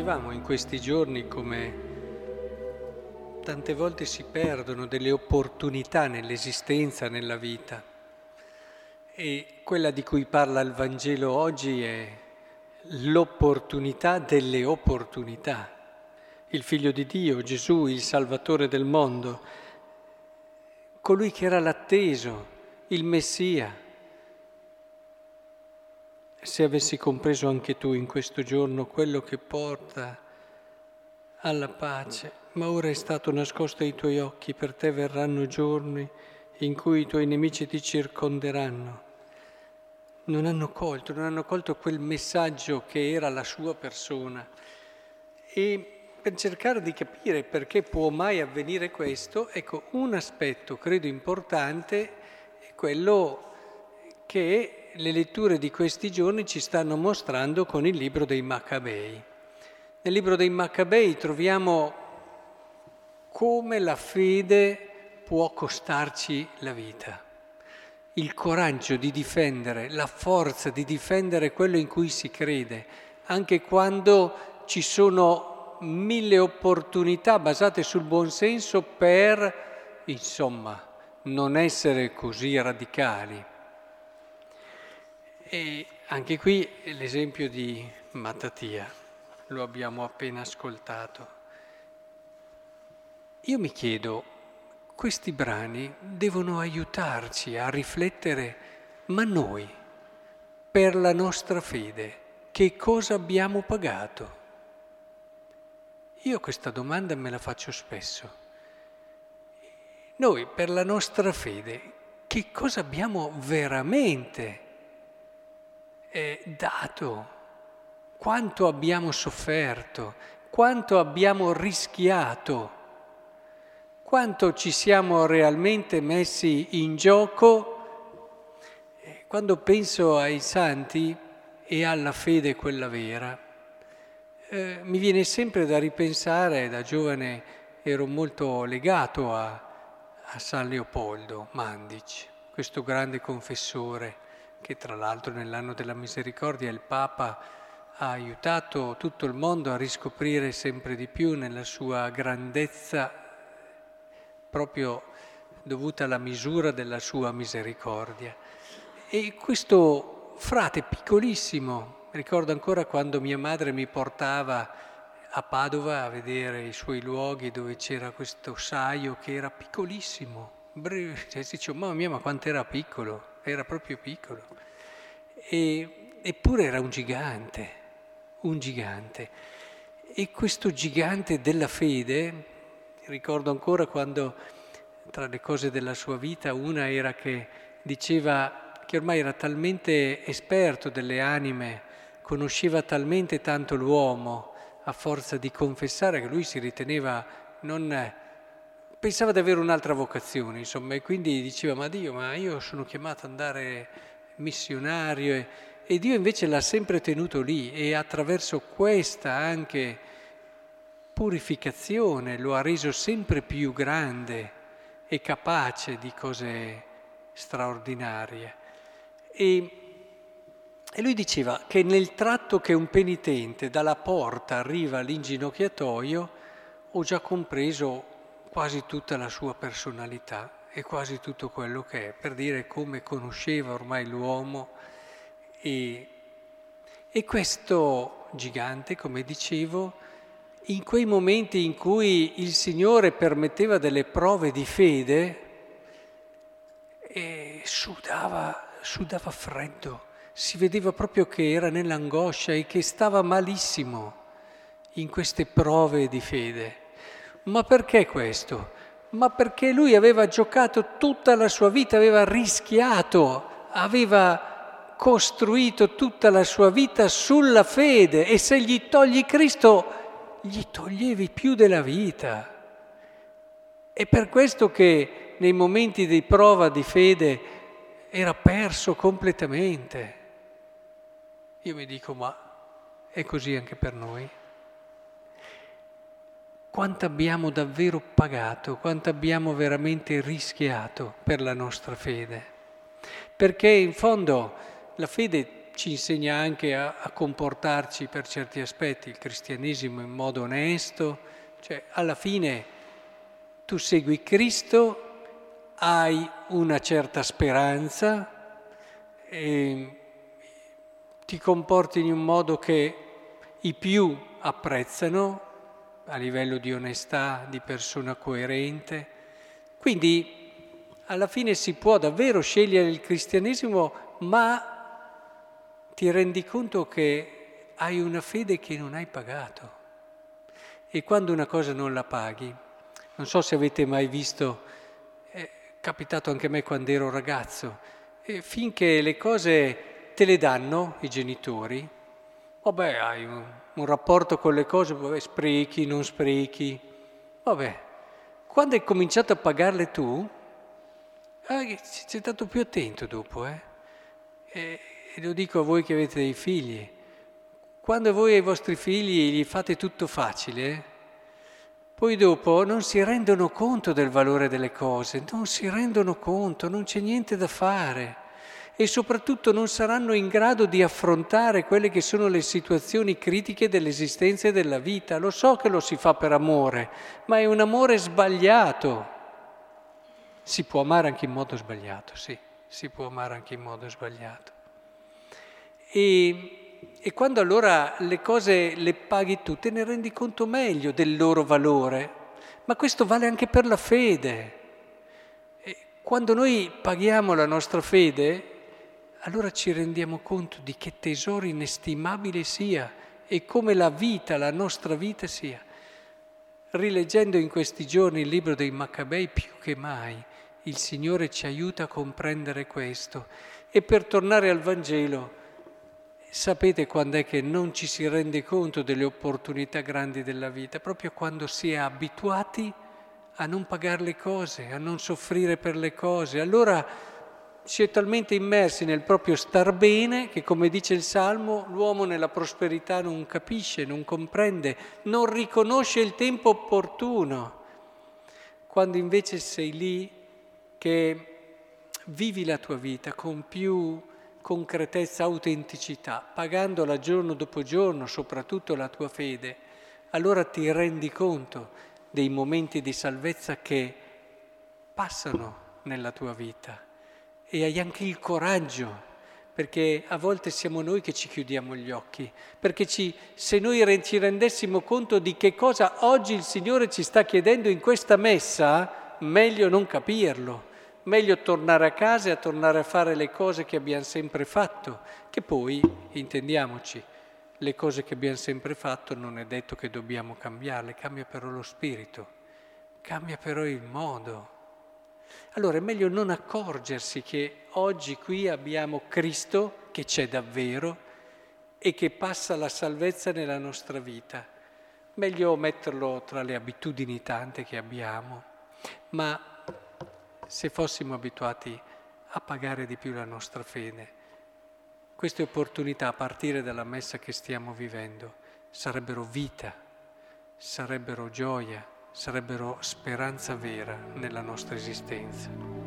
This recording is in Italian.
dicevamo in questi giorni come tante volte si perdono delle opportunità nell'esistenza, nella vita. E quella di cui parla il Vangelo oggi è l'opportunità delle opportunità. Il Figlio di Dio, Gesù, il Salvatore del mondo, colui che era l'atteso, il Messia. Se avessi compreso anche tu in questo giorno quello che porta alla pace, ma ora è stato nascosto ai tuoi occhi, per te verranno giorni in cui i tuoi nemici ti circonderanno. Non hanno colto, non hanno colto quel messaggio che era la sua persona. E per cercare di capire perché può mai avvenire questo, ecco, un aspetto credo importante è quello che le letture di questi giorni ci stanno mostrando con il libro dei Maccabei. Nel libro dei Maccabei troviamo come la fede può costarci la vita, il coraggio di difendere, la forza di difendere quello in cui si crede, anche quando ci sono mille opportunità basate sul buonsenso per, insomma, non essere così radicali. E anche qui l'esempio di Mattatia lo abbiamo appena ascoltato. Io mi chiedo, questi brani devono aiutarci a riflettere, ma noi, per la nostra fede, che cosa abbiamo pagato? Io questa domanda me la faccio spesso. Noi, per la nostra fede, che cosa abbiamo veramente eh, dato? quanto abbiamo sofferto, quanto abbiamo rischiato, quanto ci siamo realmente messi in gioco. Quando penso ai santi e alla fede quella vera, eh, mi viene sempre da ripensare, da giovane ero molto legato a, a San Leopoldo Mandic, questo grande confessore che tra l'altro nell'anno della misericordia il Papa ha aiutato tutto il mondo a riscoprire sempre di più nella sua grandezza proprio dovuta alla misura della sua misericordia. E questo frate piccolissimo, ricordo ancora quando mia madre mi portava a Padova a vedere i suoi luoghi dove c'era questo saio che era piccolissimo. Cioè, si dice, mamma mia, ma quanto era piccolo, era proprio piccolo. E, eppure era un gigante un gigante. E questo gigante della fede, ricordo ancora quando tra le cose della sua vita una era che diceva che ormai era talmente esperto delle anime, conosceva talmente tanto l'uomo a forza di confessare che lui si riteneva non pensava di avere un'altra vocazione, insomma, e quindi diceva, ma Dio, ma io sono chiamato ad andare missionario e, e Dio invece l'ha sempre tenuto lì e attraverso questa anche purificazione lo ha reso sempre più grande e capace di cose straordinarie. E, e lui diceva che nel tratto che un penitente dalla porta arriva all'inginocchiatoio ho già compreso quasi tutta la sua personalità e quasi tutto quello che è, per dire come conosceva ormai l'uomo e, e questo gigante, come dicevo, in quei momenti in cui il Signore permetteva delle prove di fede, eh, sudava, sudava freddo, si vedeva proprio che era nell'angoscia e che stava malissimo in queste prove di fede. Ma perché questo? Ma perché lui aveva giocato tutta la sua vita, aveva rischiato, aveva costruito tutta la sua vita sulla fede e se gli togli Cristo gli toglievi più della vita. È per questo che nei momenti di prova di fede era perso completamente. Io mi dico, ma è così anche per noi? Quanto abbiamo davvero pagato, quanto abbiamo veramente rischiato per la nostra fede? Perché in fondo la fede ci insegna anche a, a, comportarci per certi aspetti, il cristianesimo in modo onesto, cioè alla fine tu segui Cristo, hai una certa speranza, e ti comporti in un modo che i più apprezzano a livello di onestà, di persona coerente. Quindi alla fine si può davvero scegliere il cristianesimo, ma ti rendi conto che hai una fede che non hai pagato. E quando una cosa non la paghi, non so se avete mai visto, è capitato anche a me quando ero ragazzo, finché le cose te le danno i genitori, vabbè, hai un, un rapporto con le cose, vabbè, sprechi, non sprechi, vabbè. Quando hai cominciato a pagarle tu, eh, sei stato più attento dopo, eh? E, e lo dico a voi che avete dei figli, quando voi ai vostri figli gli fate tutto facile, poi dopo non si rendono conto del valore delle cose, non si rendono conto, non c'è niente da fare e soprattutto non saranno in grado di affrontare quelle che sono le situazioni critiche dell'esistenza e della vita. Lo so che lo si fa per amore, ma è un amore sbagliato. Si può amare anche in modo sbagliato, sì, si può amare anche in modo sbagliato. E, e quando allora le cose le paghi tu, te ne rendi conto meglio del loro valore. Ma questo vale anche per la fede. E quando noi paghiamo la nostra fede, allora ci rendiamo conto di che tesoro inestimabile sia e come la vita, la nostra vita sia. Rileggendo in questi giorni il libro dei Maccabei più che mai, il Signore ci aiuta a comprendere questo. E per tornare al Vangelo, Sapete quando è che non ci si rende conto delle opportunità grandi della vita? Proprio quando si è abituati a non pagare le cose, a non soffrire per le cose. Allora si è talmente immersi nel proprio star bene che, come dice il Salmo, l'uomo nella prosperità non capisce, non comprende, non riconosce il tempo opportuno. Quando invece sei lì che vivi la tua vita con più concretezza, autenticità, pagandola giorno dopo giorno, soprattutto la tua fede, allora ti rendi conto dei momenti di salvezza che passano nella tua vita e hai anche il coraggio, perché a volte siamo noi che ci chiudiamo gli occhi, perché ci, se noi ci rendessimo conto di che cosa oggi il Signore ci sta chiedendo in questa messa, meglio non capirlo meglio tornare a casa e a tornare a fare le cose che abbiamo sempre fatto, che poi, intendiamoci, le cose che abbiamo sempre fatto non è detto che dobbiamo cambiarle, cambia però lo spirito, cambia però il modo. Allora è meglio non accorgersi che oggi qui abbiamo Cristo che c'è davvero e che passa la salvezza nella nostra vita. Meglio metterlo tra le abitudini tante che abbiamo, ma se fossimo abituati a pagare di più la nostra fede. Queste opportunità, a partire dalla messa che stiamo vivendo, sarebbero vita, sarebbero gioia, sarebbero speranza vera nella nostra esistenza.